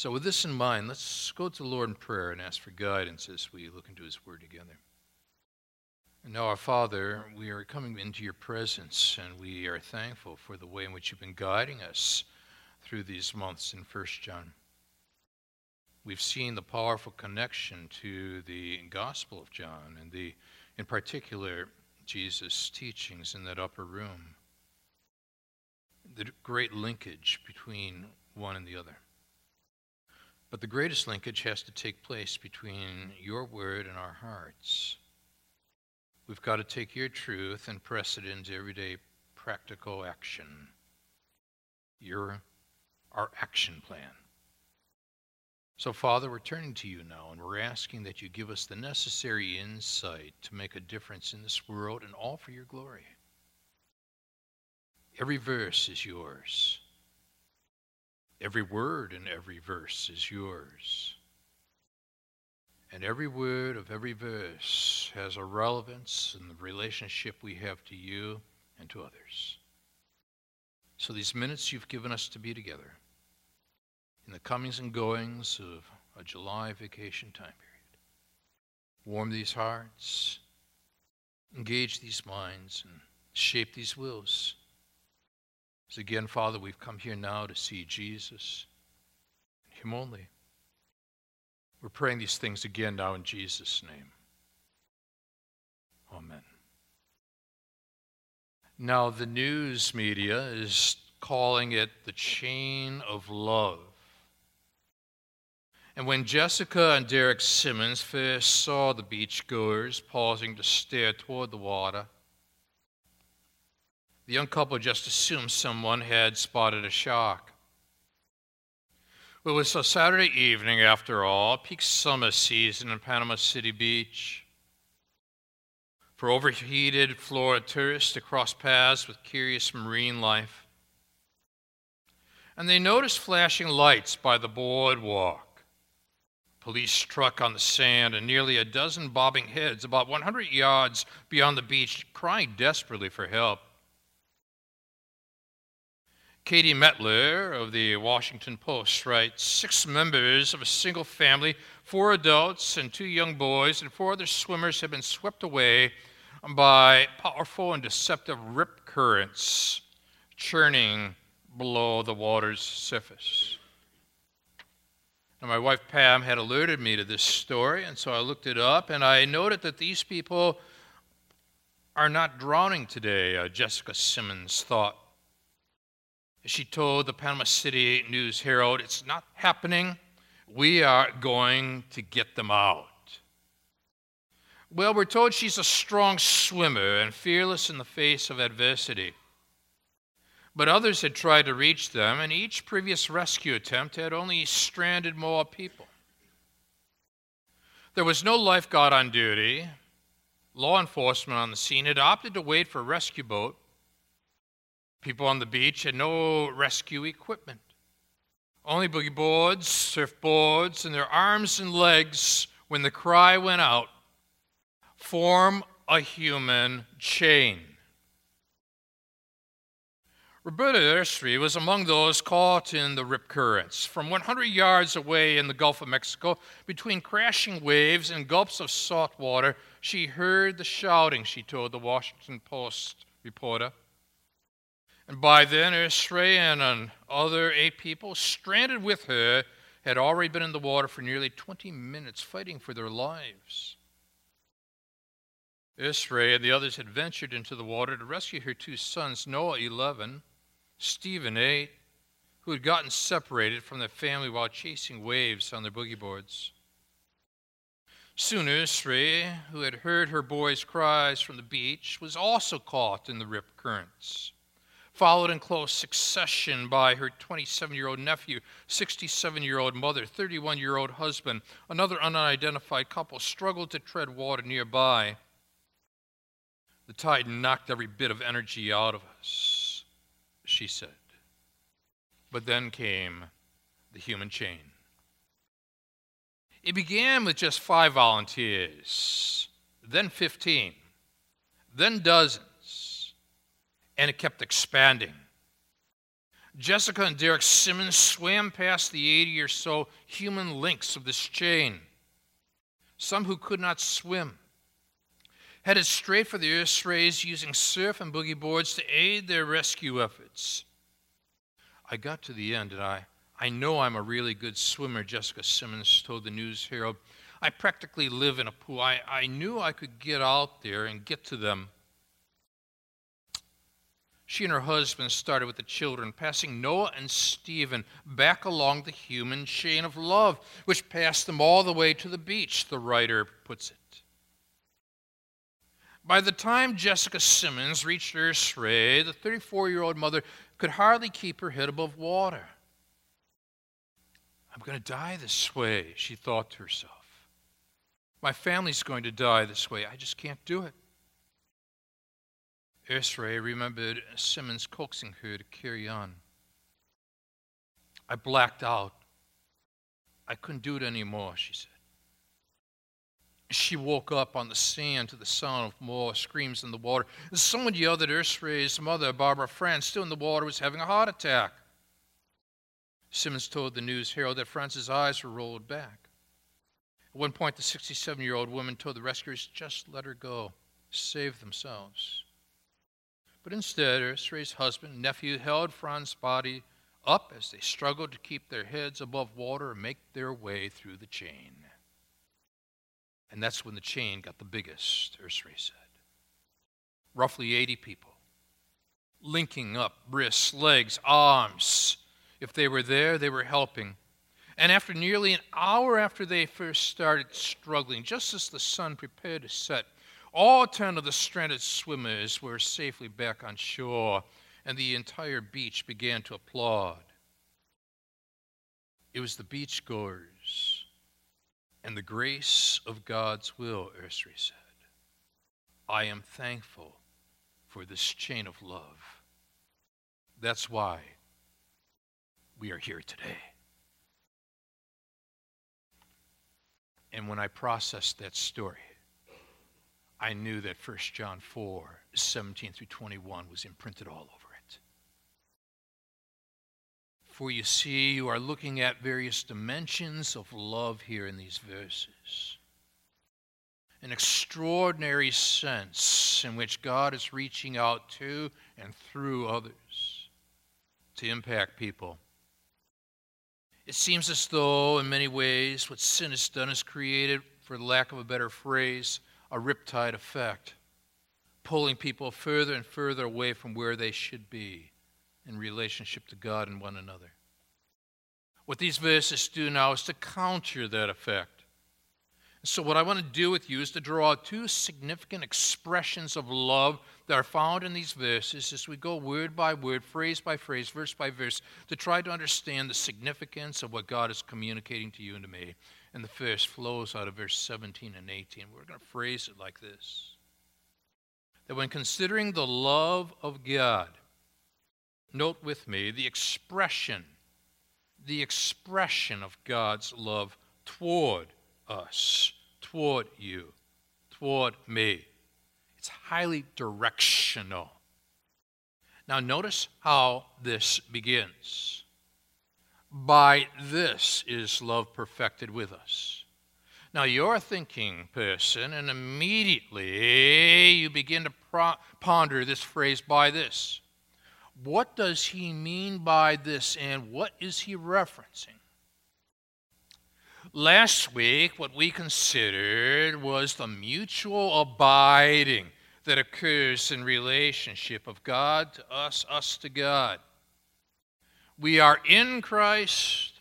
So, with this in mind, let's go to the Lord in prayer and ask for guidance as we look into His Word together. And now, our Father, we are coming into your presence, and we are thankful for the way in which you've been guiding us through these months in 1 John. We've seen the powerful connection to the Gospel of John and the, in particular, Jesus' teachings in that upper room. The great linkage between one and the other. But the greatest linkage has to take place between your word and our hearts. We've got to take your truth and press it into everyday practical action. You're our action plan. So, Father, we're turning to you now, and we're asking that you give us the necessary insight to make a difference in this world and all for your glory. Every verse is yours. Every word in every verse is yours. And every word of every verse has a relevance in the relationship we have to you and to others. So, these minutes you've given us to be together, in the comings and goings of a July vacation time period, warm these hearts, engage these minds, and shape these wills so again, Father, we've come here now to see Jesus, Him only. We're praying these things again now in Jesus' name. Amen. Now, the news media is calling it the chain of love. And when Jessica and Derek Simmons first saw the beachgoers pausing to stare toward the water, the young couple just assumed someone had spotted a shark. It was a Saturday evening, after all, peak summer season in Panama City Beach. For overheated Florida tourists to cross paths with curious marine life. And they noticed flashing lights by the boardwalk, police struck on the sand, and nearly a dozen bobbing heads about 100 yards beyond the beach crying desperately for help. Katie Mettler of the Washington Post writes Six members of a single family, four adults and two young boys, and four other swimmers have been swept away by powerful and deceptive rip currents churning below the water's surface. Now, my wife Pam had alerted me to this story, and so I looked it up, and I noted that these people are not drowning today, uh, Jessica Simmons thought. She told the Panama City News Herald, It's not happening. We are going to get them out. Well, we're told she's a strong swimmer and fearless in the face of adversity. But others had tried to reach them, and each previous rescue attempt had only stranded more people. There was no lifeguard on duty. Law enforcement on the scene had opted to wait for a rescue boat People on the beach had no rescue equipment. Only boogie boards, surfboards, and their arms and legs, when the cry went out, form a human chain. Roberta Ursrey was among those caught in the rip currents. From 100 yards away in the Gulf of Mexico, between crashing waves and gulps of salt water, she heard the shouting, she told the Washington Post reporter. And by then, Ursrey and other eight people stranded with her had already been in the water for nearly 20 minutes fighting for their lives. Ursrey and the others had ventured into the water to rescue her two sons, Noah, 11, Stephen, 8, who had gotten separated from their family while chasing waves on their boogie boards. Soon Ursrey, who had heard her boys' cries from the beach, was also caught in the rip currents followed in close succession by her 27 year old nephew, 67 year old mother, 31 year old husband. Another unidentified couple struggled to tread water nearby. The tide knocked every bit of energy out of us, she said. But then came the human chain. It began with just five volunteers, then 15, then dozens and it kept expanding. Jessica and Derek Simmons swam past the 80 or so human links of this chain. Some who could not swim headed straight for the Ursreys using surf and boogie boards to aid their rescue efforts. I got to the end and I, I know I'm a really good swimmer, Jessica Simmons told the News Herald. I practically live in a pool. I, I knew I could get out there and get to them she and her husband started with the children, passing Noah and Stephen back along the human chain of love, which passed them all the way to the beach, the writer puts it. By the time Jessica Simmons reached Ursrey, the 34 year old mother could hardly keep her head above water. I'm going to die this way, she thought to herself. My family's going to die this way. I just can't do it. Ursrey remembered Simmons coaxing her to carry on. I blacked out. I couldn't do it anymore, she said. She woke up on the sand to the sound of more screams in the water. Someone yelled that Ursrey's mother, Barbara Franz, still in the water, was having a heart attack. Simmons told the News Herald that Franz's eyes were rolled back. At one point, the 67 year old woman told the rescuers, just let her go, save themselves. But instead, Ursrey's husband and nephew held Franz's body up as they struggled to keep their heads above water and make their way through the chain. And that's when the chain got the biggest, Ursrey said. Roughly 80 people, linking up wrists, legs, arms. If they were there, they were helping. And after nearly an hour after they first started struggling, just as the sun prepared to set, all ten of the stranded swimmers were safely back on shore, and the entire beach began to applaud. It was the beachgoers and the grace of God's will, Ursrey said. I am thankful for this chain of love. That's why we are here today. And when I processed that story, I knew that 1 John 4, 17 through 21 was imprinted all over it. For you see, you are looking at various dimensions of love here in these verses. An extraordinary sense in which God is reaching out to and through others to impact people. It seems as though, in many ways, what sin has done is created, for lack of a better phrase, a riptide effect, pulling people further and further away from where they should be in relationship to God and one another. What these verses do now is to counter that effect. So, what I want to do with you is to draw two significant expressions of love that are found in these verses as we go word by word, phrase by phrase, verse by verse, to try to understand the significance of what God is communicating to you and to me. And the first flows out of verse 17 and 18. We're going to phrase it like this that when considering the love of God, note with me the expression, the expression of God's love toward us, toward you, toward me. It's highly directional. Now, notice how this begins. By this is love perfected with us. Now, you're a thinking person, and immediately you begin to pro- ponder this phrase, by this. What does he mean by this, and what is he referencing? Last week, what we considered was the mutual abiding that occurs in relationship of God to us, us to God. We are in Christ.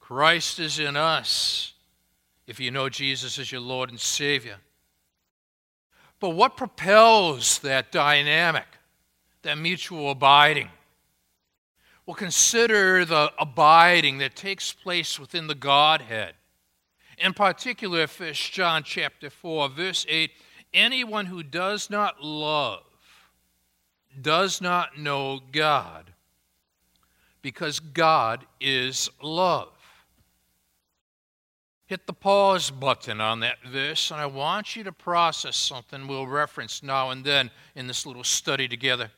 Christ is in us if you know Jesus as your Lord and Savior. But what propels that dynamic, that mutual abiding? Well, consider the abiding that takes place within the Godhead. In particular, 1 John chapter 4, verse 8 anyone who does not love does not know God, because God is love. Hit the pause button on that verse, and I want you to process something we'll reference now and then in this little study together.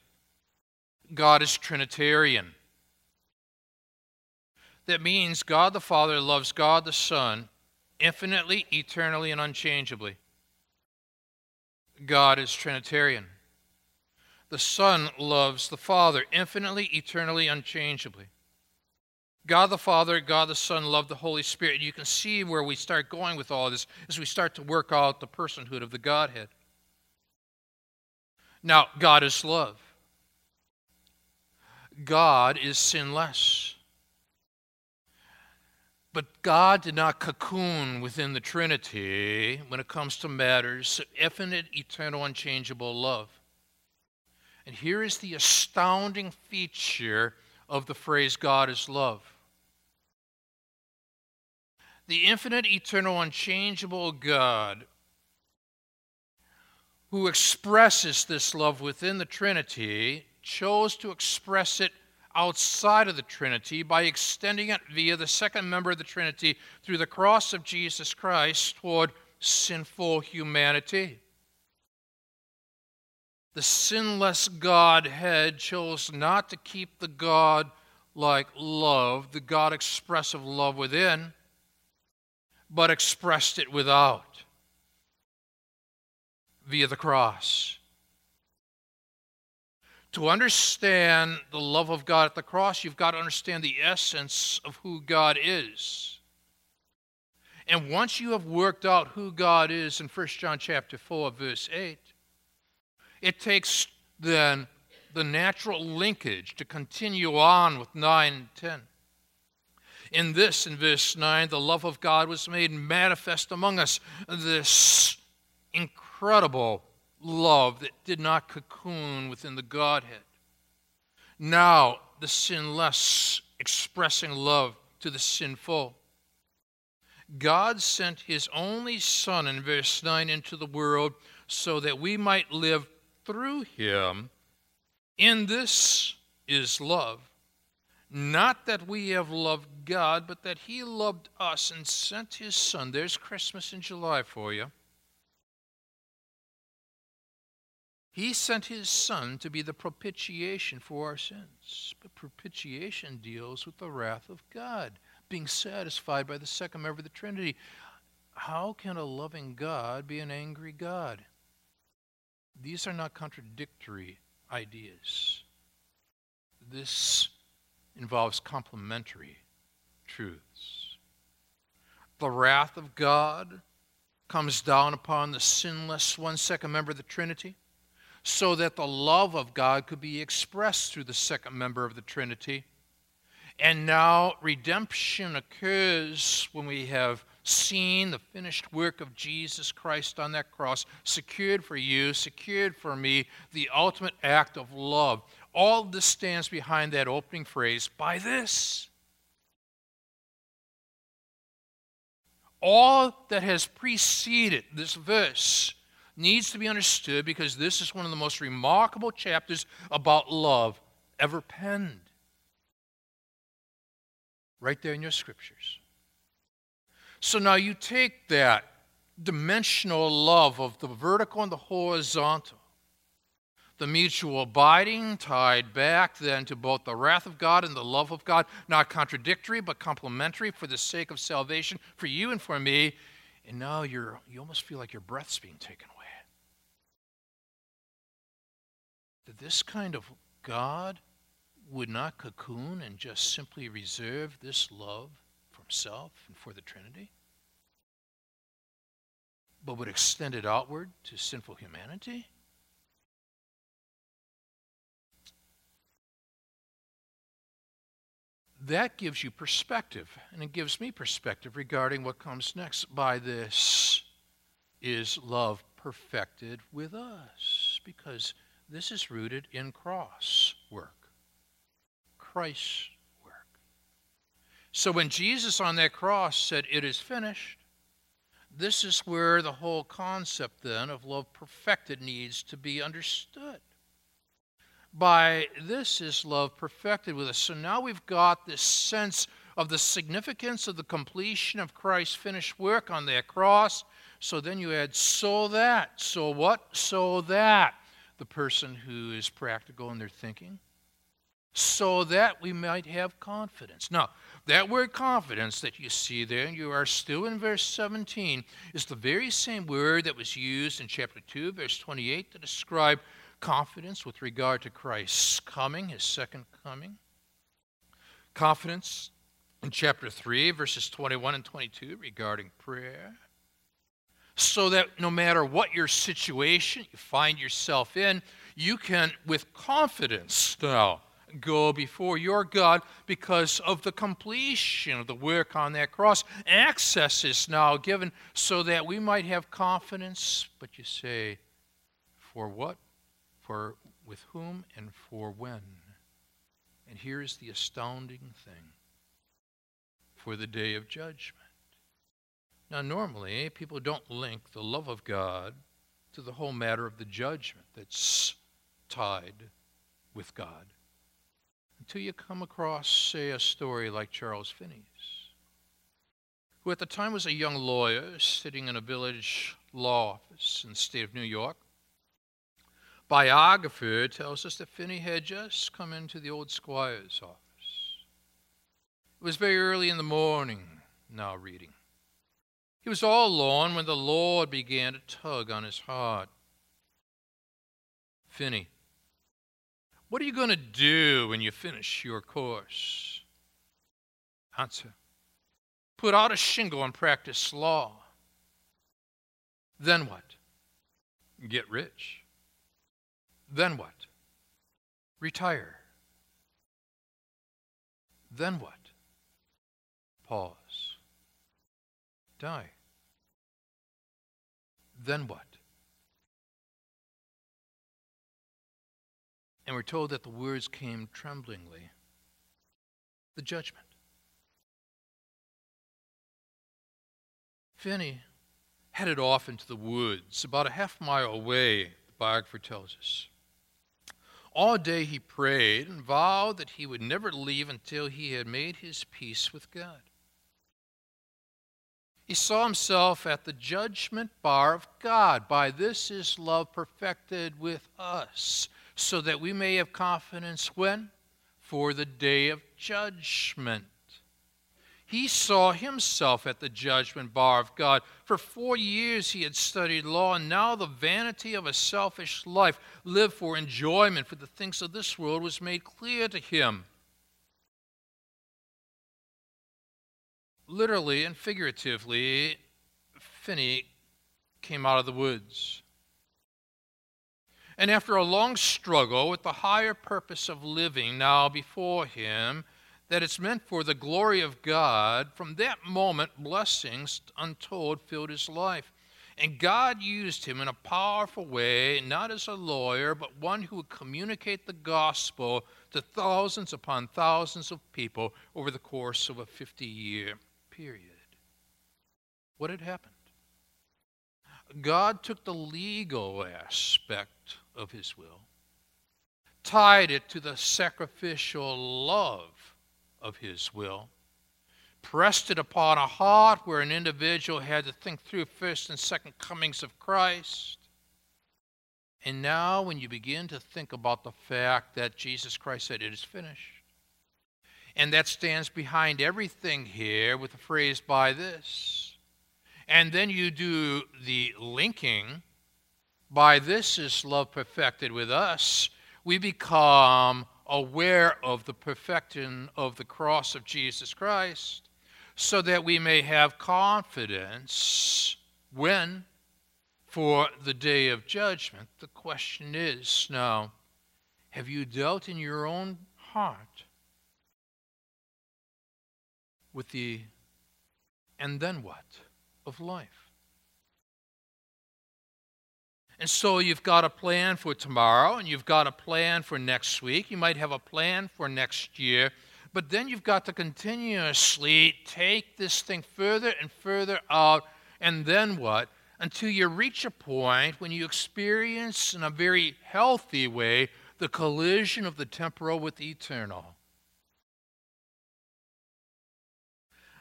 God is Trinitarian. That means God the Father loves God the Son infinitely, eternally, and unchangeably. God is Trinitarian. The Son loves the Father infinitely, eternally, unchangeably. God the Father, God the Son love the Holy Spirit. And You can see where we start going with all this as we start to work out the personhood of the Godhead. Now, God is love. God is sinless. But God did not cocoon within the Trinity when it comes to matters of infinite, eternal, unchangeable love. And here is the astounding feature of the phrase God is love. The infinite, eternal, unchangeable God who expresses this love within the Trinity chose to express it outside of the Trinity by extending it via the second member of the Trinity through the cross of Jesus Christ toward sinful humanity. The sinless Godhead chose not to keep the God like love, the God expressive love within, but expressed it without via the cross. To understand the love of God at the cross, you've got to understand the essence of who God is. And once you have worked out who God is in 1 John chapter 4 verse 8, it takes then the natural linkage to continue on with 9 and 10. In this, in verse 9, the love of God was made manifest among us. This incredible love that did not cocoon within the Godhead. Now, the sinless expressing love to the sinful. God sent his only Son in verse 9 into the world so that we might live through him. In this is love. Not that we have loved God, but that he loved us and sent his Son. There's Christmas in July for you He sent his Son to be the propitiation for our sins. But propitiation deals with the wrath of God, being satisfied by the second member of the Trinity. How can a loving God be an angry God? These are not contradictory ideas. This involves complementary truths. The wrath of God comes down upon the sinless one second member of the Trinity so that the love of God could be expressed through the second member of the Trinity. And now redemption occurs when we have seen the finished work of Jesus Christ on that cross, secured for you, secured for me, the ultimate act of love. All this stands behind that opening phrase by this. All that has preceded this verse needs to be understood because this is one of the most remarkable chapters about love ever penned. Right there in your scriptures. So now you take that dimensional love of the vertical and the horizontal, the mutual abiding, tied back then to both the wrath of God and the love of God, not contradictory but complementary for the sake of salvation for you and for me. And now you're, you almost feel like your breath's being taken away. that this kind of God would not cocoon and just simply reserve this love himself and for the Trinity, but would extend it outward to sinful humanity? That gives you perspective, and it gives me perspective regarding what comes next. By this is love perfected with us, because this is rooted in cross work, Christ's work. So when Jesus on that cross said, It is finished, this is where the whole concept then of love perfected needs to be understood. By this is love perfected with us. So now we've got this sense of the significance of the completion of Christ's finished work on that cross. So then you add, so that. So what? So that the person who is practical in their thinking, so that we might have confidence. Now, that word confidence that you see there, and you are still in verse 17, is the very same word that was used in chapter 2, verse 28, to describe confidence with regard to Christ's coming, his second coming. Confidence in chapter 3, verses 21 and 22 regarding prayer. So that no matter what your situation you find yourself in, you can, with confidence now, go before your God because of the completion of the work on that cross. Access is now given so that we might have confidence. But you say, for what? For with whom and for when? And here's the astounding thing for the day of judgment. Now, normally, people don't link the love of God to the whole matter of the judgment that's tied with God until you come across, say, a story like Charles Finney's, who at the time was a young lawyer sitting in a village law office in the state of New York. Biographer tells us that Finney had just come into the old squire's office. It was very early in the morning, now reading. He was all alone when the Lord began to tug on his heart. Finney, what are you going to do when you finish your course? Answer Put out a shingle and practice law. Then what? Get rich. Then what? Retire. Then what? Pause. Die. Then what? And we're told that the words came tremblingly the judgment. Finney headed off into the woods about a half mile away, the biographer tells us. All day he prayed and vowed that he would never leave until he had made his peace with God. He saw himself at the judgment bar of God. By this is love perfected with us so that we may have confidence when? For the day of judgment. He saw himself at the judgment bar of God. For four years he had studied law, and now the vanity of a selfish life, lived for enjoyment, for the things of this world, was made clear to him. Literally and figuratively, Finney came out of the woods. And after a long struggle with the higher purpose of living now before him, that it's meant for the glory of God, from that moment, blessings untold filled his life. And God used him in a powerful way, not as a lawyer, but one who would communicate the gospel to thousands upon thousands of people over the course of a 50 year period. What had happened? God took the legal aspect of his will, tied it to the sacrificial love of his will, pressed it upon a heart where an individual had to think through first and second comings of Christ. And now, when you begin to think about the fact that Jesus Christ said, It is finished, and that stands behind everything here with the phrase, by this, and then you do the linking by this is love perfected with us. We become aware of the perfection of the cross of Jesus Christ so that we may have confidence when, for the day of judgment, the question is now, have you dealt in your own heart with the and then what of life? And so you've got a plan for tomorrow and you've got a plan for next week. You might have a plan for next year. But then you've got to continuously take this thing further and further out. And then what? Until you reach a point when you experience, in a very healthy way, the collision of the temporal with the eternal.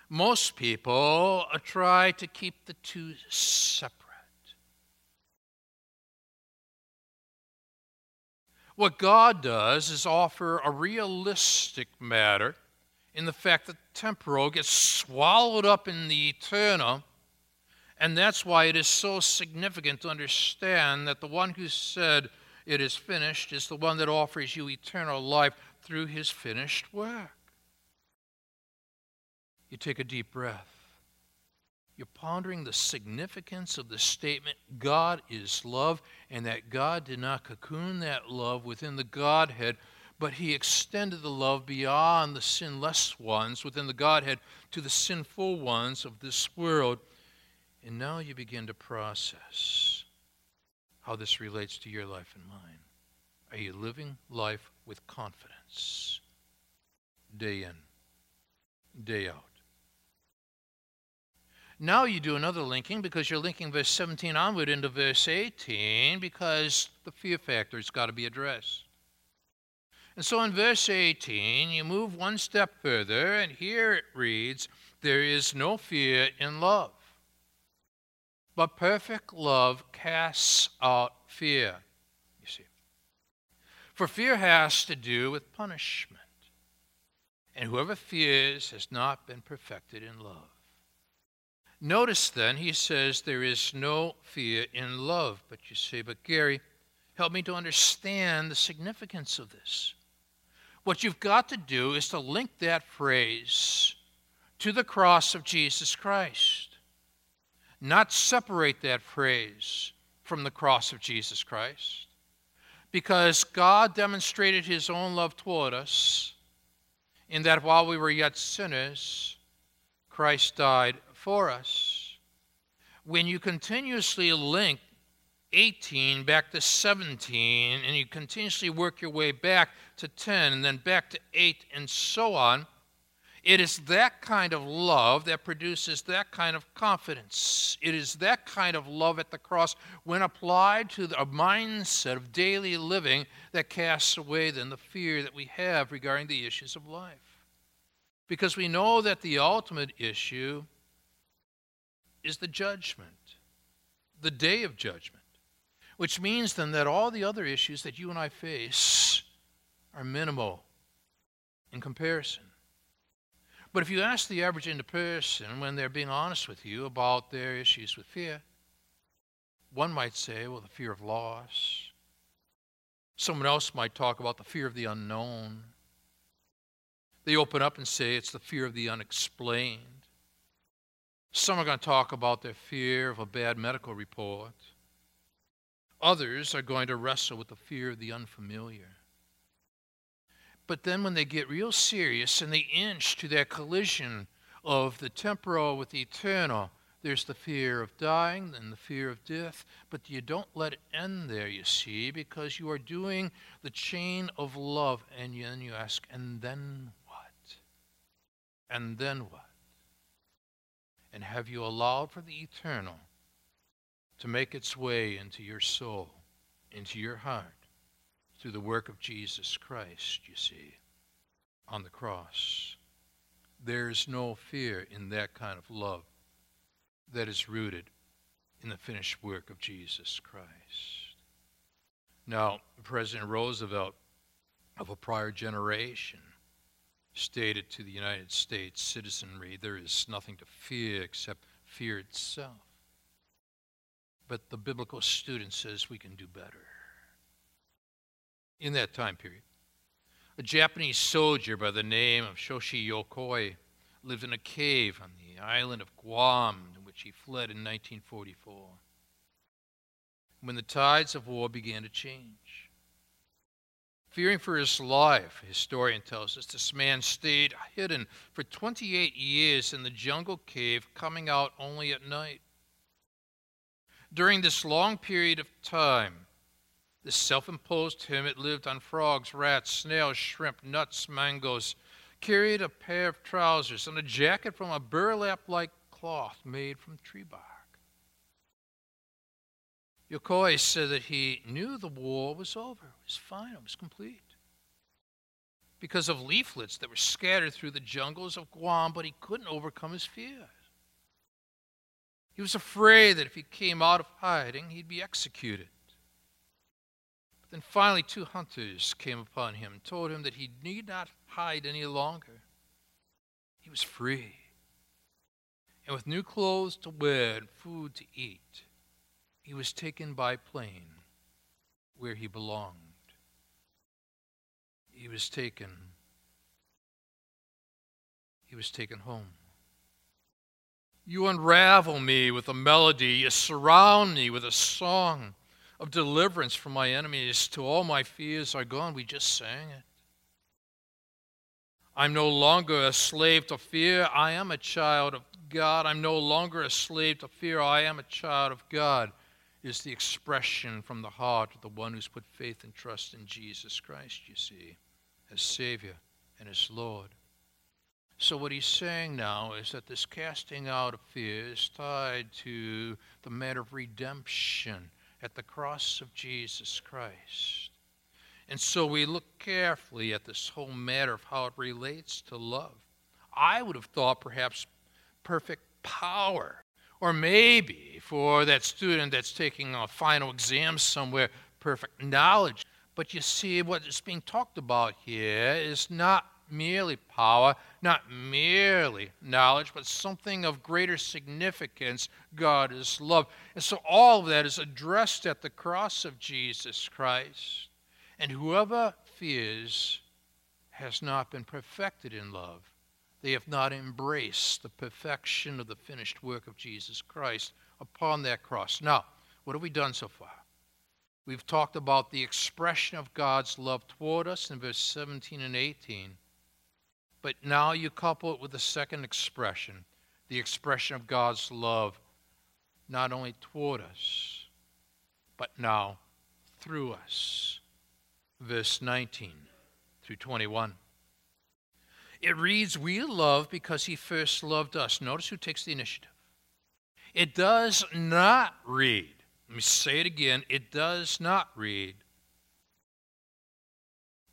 Most people uh, try to keep the two separate. What God does is offer a realistic matter in the fact that temporal gets swallowed up in the eternal. And that's why it is so significant to understand that the one who said, It is finished, is the one that offers you eternal life through his finished work. You take a deep breath. You're pondering the significance of the statement, God is love, and that God did not cocoon that love within the Godhead, but He extended the love beyond the sinless ones within the Godhead to the sinful ones of this world. And now you begin to process how this relates to your life and mine. Are you living life with confidence? Day in, day out. Now you do another linking because you're linking verse 17 onward into verse 18 because the fear factor has got to be addressed. And so in verse 18, you move one step further, and here it reads, There is no fear in love, but perfect love casts out fear. You see. For fear has to do with punishment. And whoever fears has not been perfected in love. Notice then, he says there is no fear in love. But you say, but Gary, help me to understand the significance of this. What you've got to do is to link that phrase to the cross of Jesus Christ, not separate that phrase from the cross of Jesus Christ. Because God demonstrated his own love toward us in that while we were yet sinners, Christ died for us. When you continuously link 18 back to 17 and you continuously work your way back to 10 and then back to 8 and so on, it is that kind of love that produces that kind of confidence. It is that kind of love at the cross, when applied to a mindset of daily living, that casts away then the fear that we have regarding the issues of life. Because we know that the ultimate issue is the judgment, the day of judgment, which means then that all the other issues that you and I face are minimal in comparison. But if you ask the average person when they're being honest with you about their issues with fear, one might say, well, the fear of loss. Someone else might talk about the fear of the unknown. They open up and say it's the fear of the unexplained. Some are going to talk about their fear of a bad medical report. Others are going to wrestle with the fear of the unfamiliar. But then, when they get real serious and they inch to that collision of the temporal with the eternal, there's the fear of dying and the fear of death. But you don't let it end there, you see, because you are doing the chain of love. And then you ask, and then what? And then what? And have you allowed for the eternal to make its way into your soul, into your heart, through the work of Jesus Christ, you see, on the cross? There's no fear in that kind of love that is rooted in the finished work of Jesus Christ. Now, President Roosevelt of a prior generation stated to the United States citizenry there is nothing to fear except fear itself. But the biblical student says we can do better. In that time period, a Japanese soldier by the name of Shoichi Yokoi lived in a cave on the island of Guam, in which he fled in 1944. When the tides of war began to change, Fearing for his life, historian tells us, this man stayed hidden for 28 years in the jungle cave, coming out only at night. During this long period of time, the self imposed hermit lived on frogs, rats, snails, shrimp, nuts, mangoes, carried a pair of trousers and a jacket from a burlap like cloth made from tree bark. Yokoi said that he knew the war was over. It was final, it was complete. Because of leaflets that were scattered through the jungles of Guam, but he couldn't overcome his fears. He was afraid that if he came out of hiding, he'd be executed. But Then finally, two hunters came upon him, and told him that he need not hide any longer. He was free. And with new clothes to wear and food to eat, he was taken by plane where he belonged. He was taken. He was taken home. You unravel me with a melody. You surround me with a song of deliverance from my enemies. To all my fears are gone. We just sang it. I'm no longer a slave to fear. I am a child of God. I'm no longer a slave to fear. I am a child of God. Is the expression from the heart of the one who's put faith and trust in Jesus Christ, you see, as Savior and as Lord. So, what he's saying now is that this casting out of fear is tied to the matter of redemption at the cross of Jesus Christ. And so we look carefully at this whole matter of how it relates to love. I would have thought perhaps perfect power, or maybe for that student that's taking a final exam somewhere, perfect knowledge. But you see, what is being talked about here is not merely power, not merely knowledge, but something of greater significance. God is love. And so all of that is addressed at the cross of Jesus Christ. And whoever fears has not been perfected in love. They have not embraced the perfection of the finished work of Jesus Christ upon that cross. Now, what have we done so far? We've talked about the expression of God's love toward us in verse 17 and 18. But now you couple it with the second expression, the expression of God's love, not only toward us, but now through us verse 19 through 21. It reads, We love because he first loved us. Notice who takes the initiative. It does not read, let me say it again, it does not read,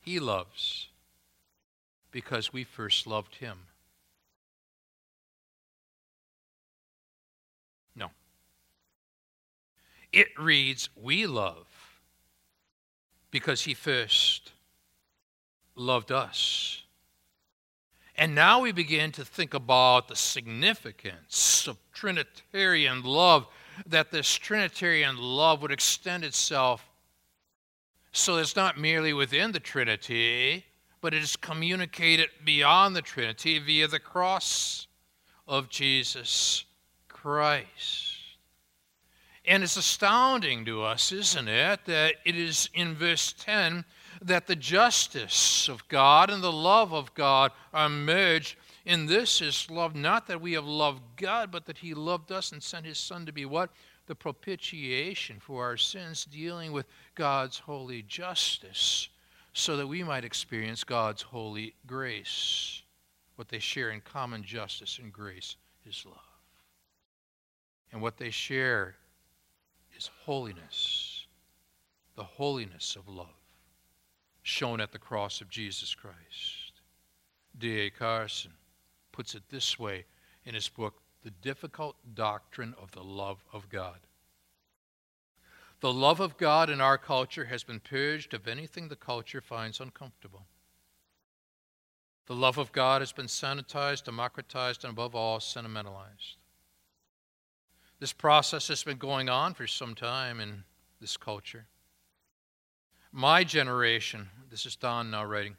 He loves because we first loved him. No. It reads, We love because he first loved us. And now we begin to think about the significance of Trinitarian love, that this Trinitarian love would extend itself so it's not merely within the Trinity, but it is communicated beyond the Trinity via the cross of Jesus Christ. And it's astounding to us, isn't it, that it is in verse 10 that the justice of God and the love of God are merged. In this is love, not that we have loved God, but that He loved us and sent His Son to be what? The propitiation for our sins, dealing with God's holy justice, so that we might experience God's holy grace. What they share in common justice and grace is love. And what they share is holiness, the holiness of love, shown at the cross of Jesus Christ. D.A. Carson puts it this way in his book, The Difficult Doctrine of the Love of God. The love of God in our culture has been purged of anything the culture finds uncomfortable. The love of God has been sanitized, democratized, and above all, sentimentalized. This process has been going on for some time in this culture. My generation, this is Don now writing,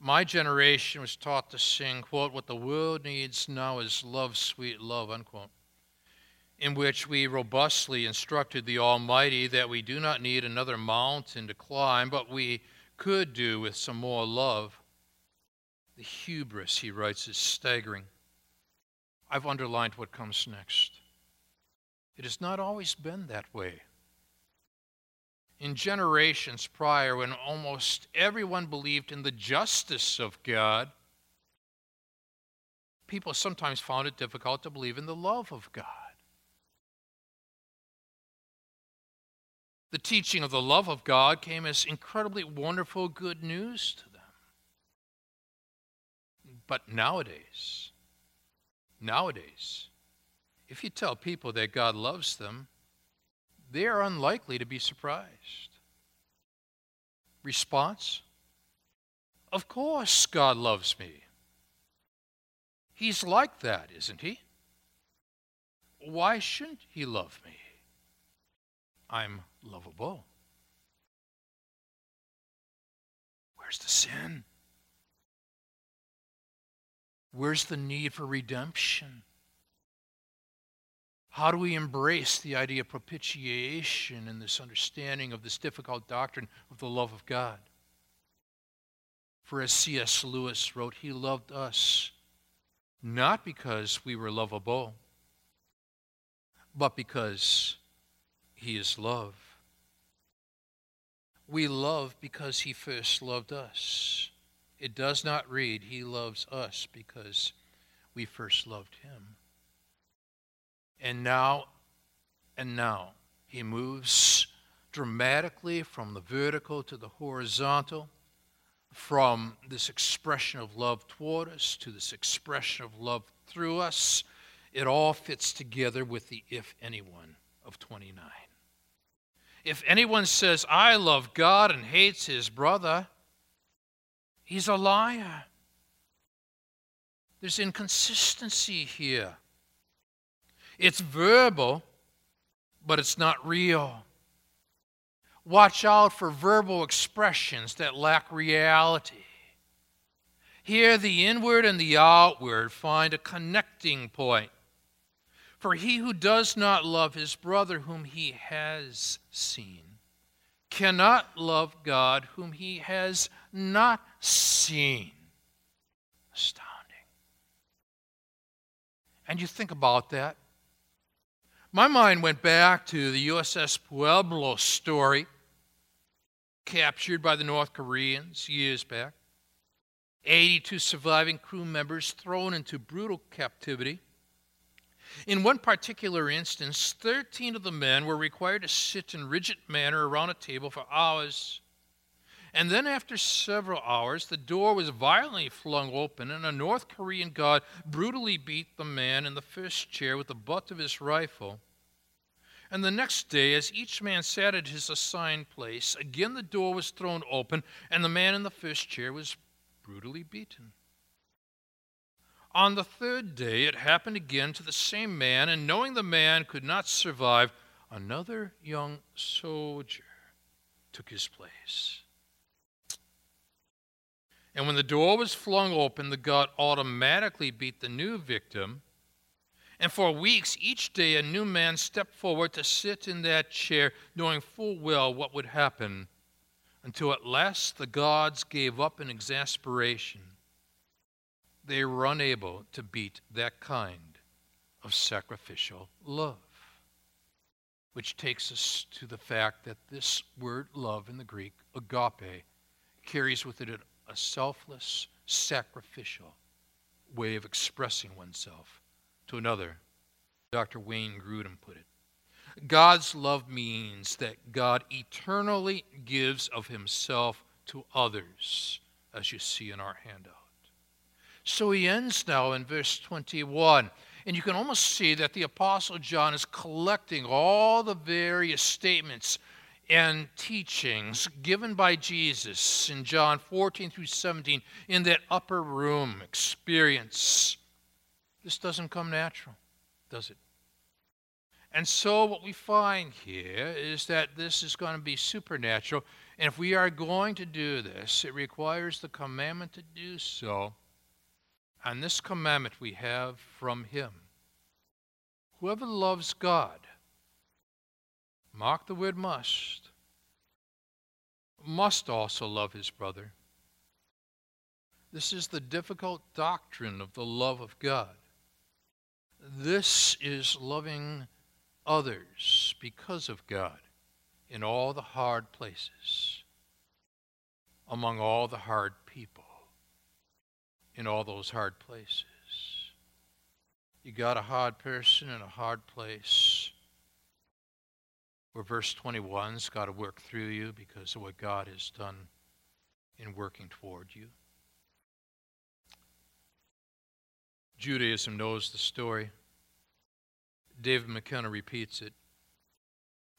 my generation was taught to sing, quote, what the world needs now is love, sweet love, unquote, in which we robustly instructed the Almighty that we do not need another mountain to climb, but we could do with some more love. The hubris, he writes, is staggering. I've underlined what comes next. It has not always been that way. In generations prior, when almost everyone believed in the justice of God, people sometimes found it difficult to believe in the love of God. The teaching of the love of God came as incredibly wonderful good news to them. But nowadays, nowadays, if you tell people that God loves them, they are unlikely to be surprised. Response Of course, God loves me. He's like that, isn't he? Why shouldn't he love me? I'm lovable. Where's the sin? Where's the need for redemption? How do we embrace the idea of propitiation and this understanding of this difficult doctrine of the love of God? For as C.S. Lewis wrote, He loved us not because we were lovable, but because He is love. We love because He first loved us. It does not read, He loves us because we first loved Him. And now, and now, he moves dramatically from the vertical to the horizontal, from this expression of love toward us to this expression of love through us. It all fits together with the if anyone of 29. If anyone says, I love God and hates his brother, he's a liar. There's inconsistency here. It's verbal, but it's not real. Watch out for verbal expressions that lack reality. Here, the inward and the outward find a connecting point. For he who does not love his brother whom he has seen cannot love God whom he has not seen. Astounding. And you think about that. My mind went back to the USS Pueblo story, captured by the North Koreans years back. 82 surviving crew members thrown into brutal captivity. In one particular instance, 13 of the men were required to sit in rigid manner around a table for hours. And then, after several hours, the door was violently flung open, and a North Korean guard brutally beat the man in the first chair with the butt of his rifle. And the next day, as each man sat at his assigned place, again the door was thrown open, and the man in the first chair was brutally beaten. On the third day, it happened again to the same man, and knowing the man could not survive, another young soldier took his place. And when the door was flung open, the guard automatically beat the new victim. And for weeks, each day, a new man stepped forward to sit in that chair, knowing full well what would happen, until at last the gods gave up in exasperation. They were unable to beat that kind of sacrificial love. Which takes us to the fact that this word love in the Greek, agape, carries with it a selfless, sacrificial way of expressing oneself to another. Dr. Wayne Grudem put it. God's love means that God eternally gives of himself to others, as you see in our handout. So he ends now in verse 21. And you can almost see that the Apostle John is collecting all the various statements and teachings given by Jesus in John 14 through 17 in that upper room experience. This doesn't come natural, does it? And so, what we find here is that this is going to be supernatural. And if we are going to do this, it requires the commandment to do so. And this commandment we have from Him. Whoever loves God Mark the word must. Must also love his brother. This is the difficult doctrine of the love of God. This is loving others because of God in all the hard places, among all the hard people, in all those hard places. You got a hard person in a hard place where verse 21's got to work through you because of what God has done in working toward you. Judaism knows the story. David McKenna repeats it.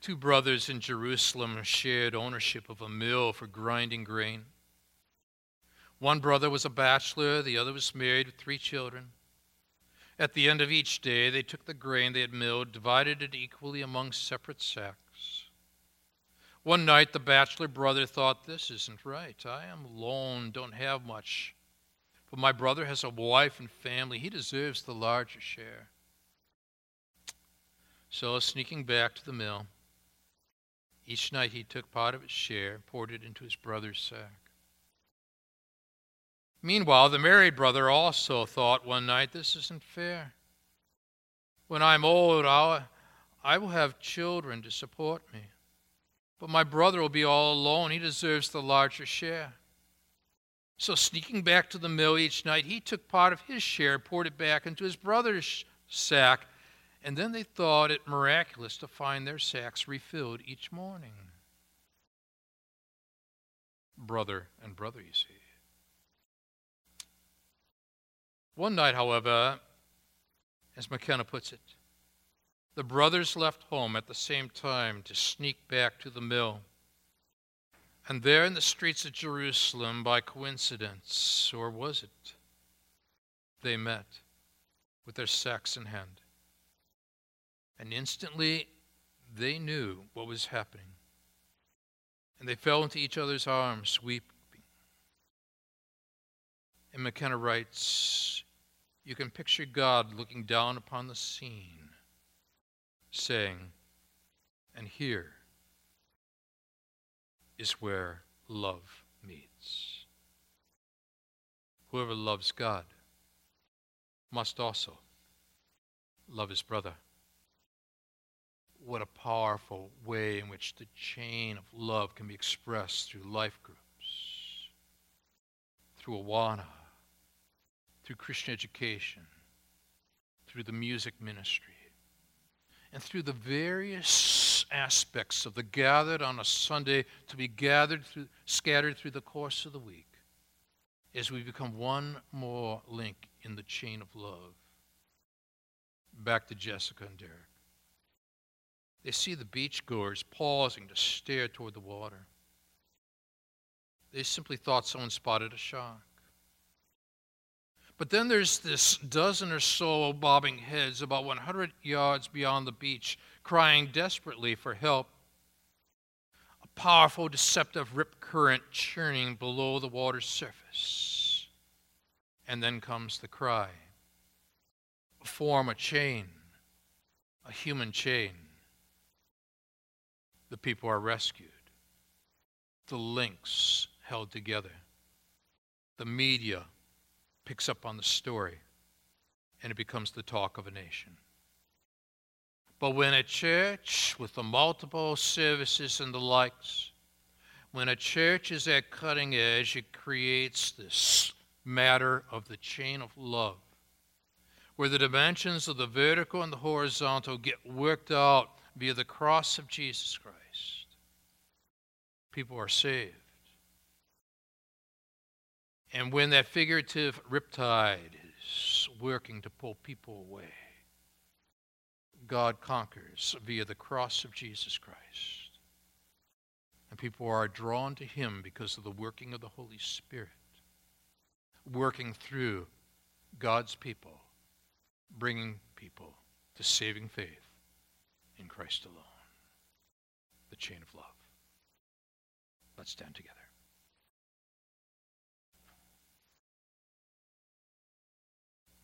Two brothers in Jerusalem shared ownership of a mill for grinding grain. One brother was a bachelor, the other was married with three children. At the end of each day, they took the grain they had milled, divided it equally among separate sacks. One night, the bachelor brother thought, This isn't right. I am alone, don't have much. But my brother has a wife and family. He deserves the larger share. So, sneaking back to the mill, each night he took part of his share, poured it into his brother's sack. Meanwhile, the married brother also thought one night, This isn't fair. When I'm old, I'll, I will have children to support me. But my brother will be all alone. He deserves the larger share. So, sneaking back to the mill each night, he took part of his share, poured it back into his brother's sack, and then they thought it miraculous to find their sacks refilled each morning. Brother and brother, you see. One night, however, as McKenna puts it, the brothers left home at the same time to sneak back to the mill. And there in the streets of Jerusalem, by coincidence, or was it, they met with their sacks in hand. And instantly they knew what was happening. And they fell into each other's arms, weeping. And McKenna writes, You can picture God looking down upon the scene, saying, And here is where love meets. Whoever loves God must also love his brother what a powerful way in which the chain of love can be expressed through life groups, through Awana, through Christian education, through the music ministry, and through the various aspects of the gathered on a Sunday to be gathered through, scattered through the course of the week as we become one more link in the chain of love. Back to Jessica and Derek. They see the beachgoers pausing to stare toward the water. They simply thought someone spotted a shark. But then there's this dozen or so bobbing heads about 100 yards beyond the beach, crying desperately for help. A powerful, deceptive rip current churning below the water's surface. And then comes the cry. Form a chain, a human chain the people are rescued. The links held together. The media picks up on the story, and it becomes the talk of a nation. But when a church with the multiple services and the likes, when a church is at cutting edge, it creates this matter of the chain of love, where the dimensions of the vertical and the horizontal get worked out via the cross of Jesus Christ people are saved. And when that figurative riptide is working to pull people away, God conquers via the cross of Jesus Christ. And people are drawn to Him because of the working of the Holy Spirit, working through God's people, bringing people to saving faith in Christ alone. The chain of love. Let's stand together.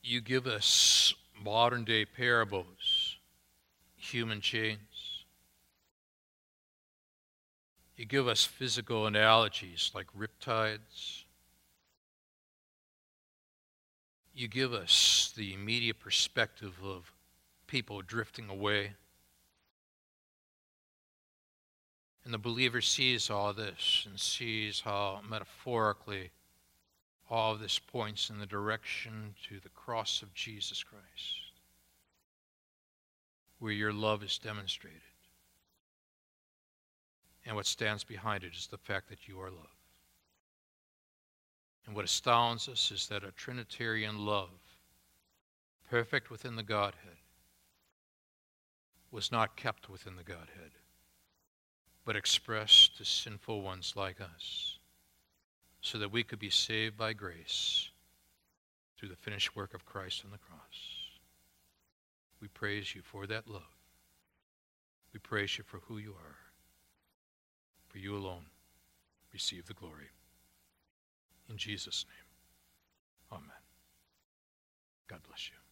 You give us modern day parables, human chains. You give us physical analogies like riptides. You give us the immediate perspective of people drifting away. And the believer sees all this and sees how metaphorically all of this points in the direction to the cross of Jesus Christ, where your love is demonstrated. And what stands behind it is the fact that you are loved. And what astounds us is that a Trinitarian love, perfect within the Godhead, was not kept within the Godhead but expressed to sinful ones like us, so that we could be saved by grace through the finished work of Christ on the cross. We praise you for that love. We praise you for who you are. For you alone receive the glory. In Jesus' name, amen. God bless you.